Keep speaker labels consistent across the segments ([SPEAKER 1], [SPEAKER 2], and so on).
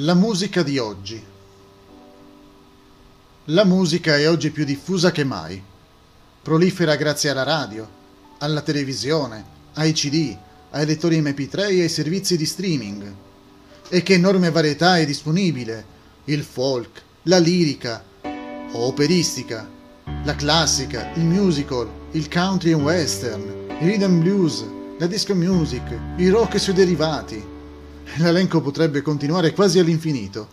[SPEAKER 1] La musica di oggi. La musica è oggi più diffusa che mai. Prolifera grazie alla radio, alla televisione, ai CD, ai lettori MP3 e ai servizi di streaming. E che enorme varietà è disponibile. Il folk, la lirica, o operistica, la classica, il musical, il country and western, il rhythm blues, la disco music, il rock e i derivati L'elenco potrebbe continuare quasi all'infinito,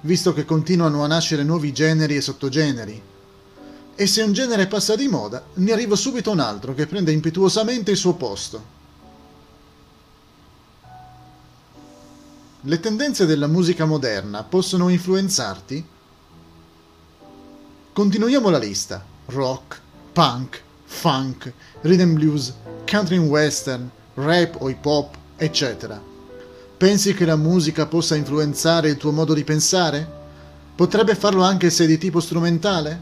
[SPEAKER 1] visto che continuano a nascere nuovi generi e sottogeneri. E se un genere passa di moda, ne arriva subito un altro che prende impetuosamente il suo posto. Le tendenze della musica moderna possono influenzarti? Continuiamo la lista. Rock, punk, funk, rhythm blues, country western, rap o hip hop, eccetera Pensi che la musica possa influenzare il tuo modo di pensare? Potrebbe farlo anche se di tipo strumentale?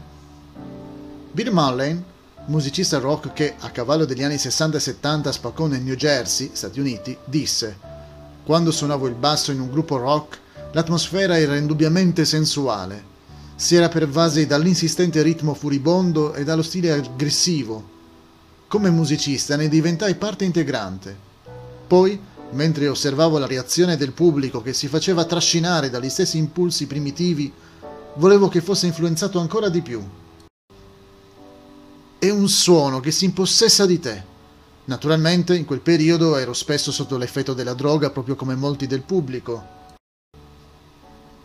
[SPEAKER 1] Bill Mullen, musicista rock che a cavallo degli anni 60 e 70 spaccò nel New Jersey, Stati Uniti, disse Quando suonavo il basso in un gruppo rock, l'atmosfera era indubbiamente sensuale. Si era pervasi dall'insistente ritmo furibondo e dallo stile aggressivo. Come musicista ne diventai parte integrante. Poi Mentre osservavo la reazione del pubblico che si faceva trascinare dagli stessi impulsi primitivi, volevo che fosse influenzato ancora di più. È un suono che si impossessa di te. Naturalmente in quel periodo ero spesso sotto l'effetto della droga proprio come molti del pubblico.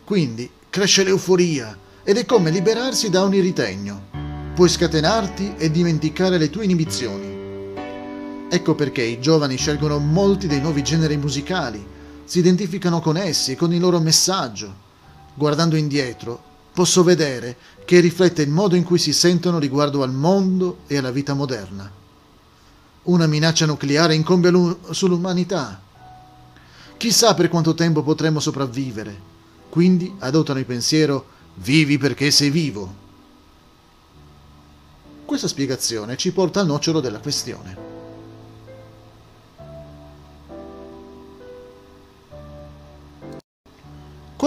[SPEAKER 1] Quindi cresce l'euforia ed è come liberarsi da ogni ritegno. Puoi scatenarti e dimenticare le tue inibizioni. Ecco perché i giovani scelgono molti dei nuovi generi musicali, si identificano con essi e con il loro messaggio. Guardando indietro, posso vedere che riflette il modo in cui si sentono riguardo al mondo e alla vita moderna. Una minaccia nucleare incombe sull'umanità. Chissà per quanto tempo potremo sopravvivere. Quindi adottano il pensiero vivi perché sei vivo. Questa spiegazione ci porta al nocciolo della questione.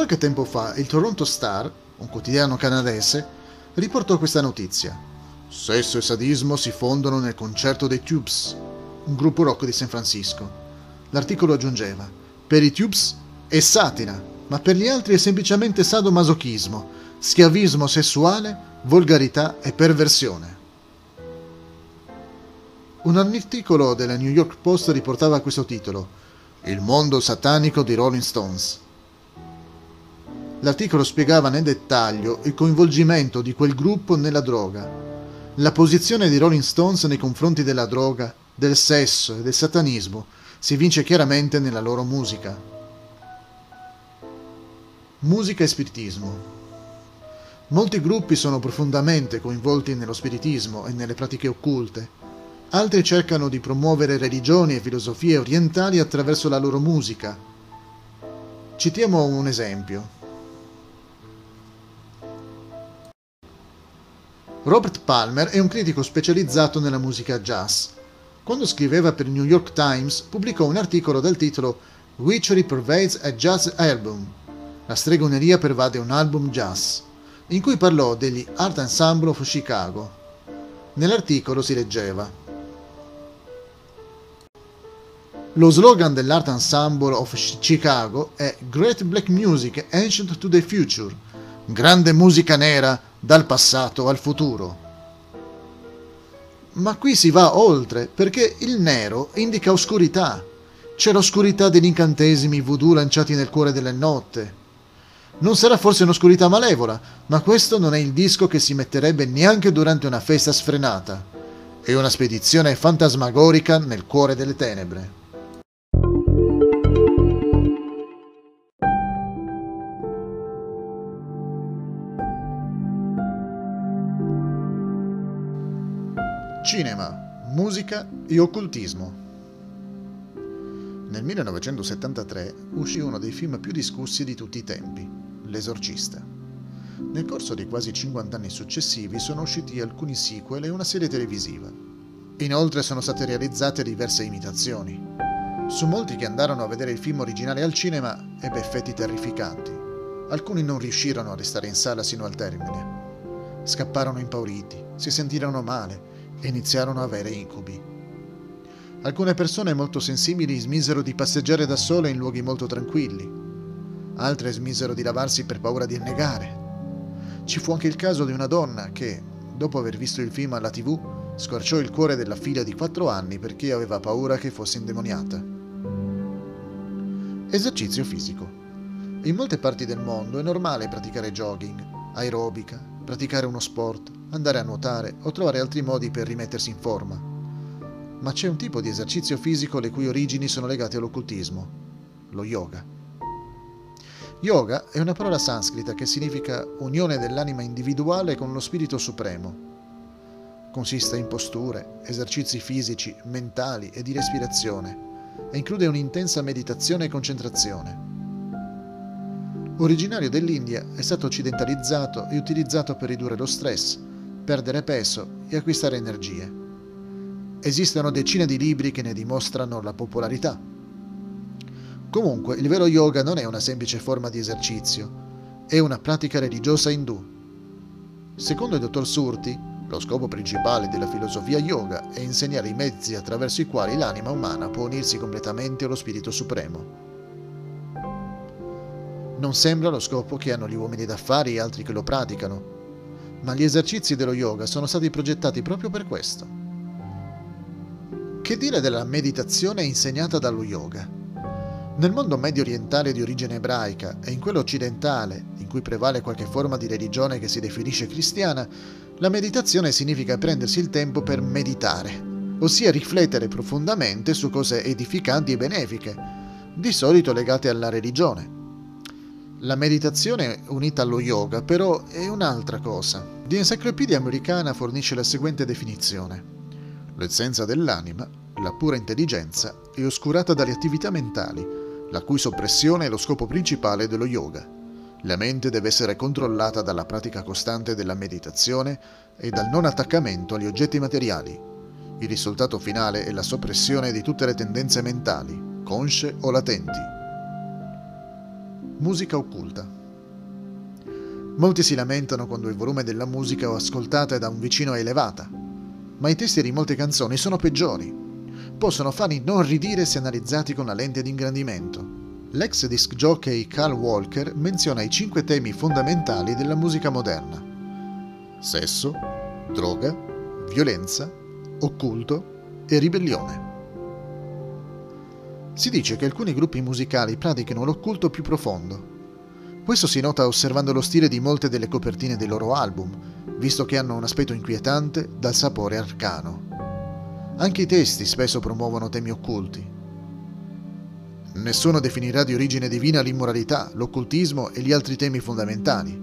[SPEAKER 1] Qualche tempo fa il Toronto Star, un quotidiano canadese, riportò questa notizia. Sesso e sadismo si fondono nel concerto dei Tubes, un gruppo rock di San Francisco. L'articolo aggiungeva: Per i Tubes è satira, ma per gli altri è semplicemente sadomasochismo, schiavismo sessuale, volgarità e perversione. Un articolo della New York Post riportava questo titolo: Il mondo satanico di Rolling Stones. L'articolo spiegava nel dettaglio il coinvolgimento di quel gruppo nella droga, la posizione di Rolling Stones nei confronti della droga, del sesso e del satanismo si vince chiaramente nella loro musica. Musica e spiritismo. Molti gruppi sono profondamente coinvolti nello spiritismo e nelle pratiche occulte. Altri cercano di promuovere religioni e filosofie orientali attraverso la loro musica. Citiamo un esempio. Robert Palmer è un critico specializzato nella musica jazz. Quando scriveva per il New York Times, pubblicò un articolo dal titolo Witchery Pervades a Jazz Album. La stregoneria pervade un album jazz, in cui parlò degli Art Ensemble of Chicago. Nell'articolo si leggeva Lo slogan dell'Art Ensemble of Chicago è Great Black Music Ancient to the Future, grande musica nera dal passato al futuro. Ma qui si va oltre, perché il nero indica oscurità. C'è l'oscurità degli incantesimi voodoo lanciati nel cuore della notte. Non sarà forse un'oscurità malevola, ma questo non è il disco che si metterebbe neanche durante una festa sfrenata. È una spedizione fantasmagorica nel cuore delle tenebre. Cinema, musica e occultismo. Nel 1973 uscì uno dei film più discussi di tutti i tempi, L'Esorcista. Nel corso dei quasi 50 anni successivi sono usciti alcuni sequel e una serie televisiva. Inoltre sono state realizzate diverse imitazioni. Su molti che andarono a vedere il film originale al cinema ebbe effetti terrificanti. Alcuni non riuscirono a restare in sala sino al termine. Scapparono impauriti, si sentirono male iniziarono a avere incubi. Alcune persone molto sensibili smisero di passeggiare da sole in luoghi molto tranquilli. Altre smisero di lavarsi per paura di annegare. Ci fu anche il caso di una donna che, dopo aver visto il film alla tv, squarciò il cuore della figlia di 4 anni perché aveva paura che fosse indemoniata. Esercizio fisico. In molte parti del mondo è normale praticare jogging, aerobica, praticare uno sport, andare a nuotare o trovare altri modi per rimettersi in forma. Ma c'è un tipo di esercizio fisico le cui origini sono legate all'occultismo, lo yoga. Yoga è una parola sanscrita che significa unione dell'anima individuale con lo spirito supremo. Consiste in posture, esercizi fisici, mentali e di respirazione e include un'intensa meditazione e concentrazione. Originario dell'India, è stato occidentalizzato e utilizzato per ridurre lo stress, perdere peso e acquistare energie. Esistono decine di libri che ne dimostrano la popolarità. Comunque, il vero yoga non è una semplice forma di esercizio, è una pratica religiosa indù. Secondo il dottor Surti, lo scopo principale della filosofia yoga è insegnare i mezzi attraverso i quali l'anima umana può unirsi completamente allo Spirito Supremo. Non sembra lo scopo che hanno gli uomini d'affari e altri che lo praticano, ma gli esercizi dello yoga sono stati progettati proprio per questo. Che dire della meditazione insegnata dallo yoga? Nel mondo medio orientale di origine ebraica e in quello occidentale, in cui prevale qualche forma di religione che si definisce cristiana, la meditazione significa prendersi il tempo per meditare, ossia riflettere profondamente su cose edificanti e benefiche, di solito legate alla religione. La meditazione unita allo yoga però è un'altra cosa. The Encyclopedia Americana fornisce la seguente definizione. L'essenza dell'anima, la pura intelligenza, è oscurata dalle attività mentali, la cui soppressione è lo scopo principale dello yoga. La mente deve essere controllata dalla pratica costante della meditazione e dal non attaccamento agli oggetti materiali. Il risultato finale è la soppressione di tutte le tendenze mentali, consce o latenti Musica occulta. Molti si lamentano quando il volume della musica o ascoltata è da un vicino è elevata, ma i testi di molte canzoni sono peggiori. Possono farli non ridire se analizzati con la lente di ingrandimento. L'ex disc jockey Carl Walker menziona i cinque temi fondamentali della musica moderna. Sesso, droga, violenza, occulto e ribellione. Si dice che alcuni gruppi musicali pratichino l'occulto più profondo. Questo si nota osservando lo stile di molte delle copertine dei loro album, visto che hanno un aspetto inquietante dal sapore arcano. Anche i testi spesso promuovono temi occulti. Nessuno definirà di origine divina l'immoralità, l'occultismo e gli altri temi fondamentali.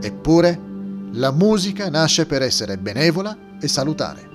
[SPEAKER 1] Eppure, la musica nasce per essere benevola e salutare.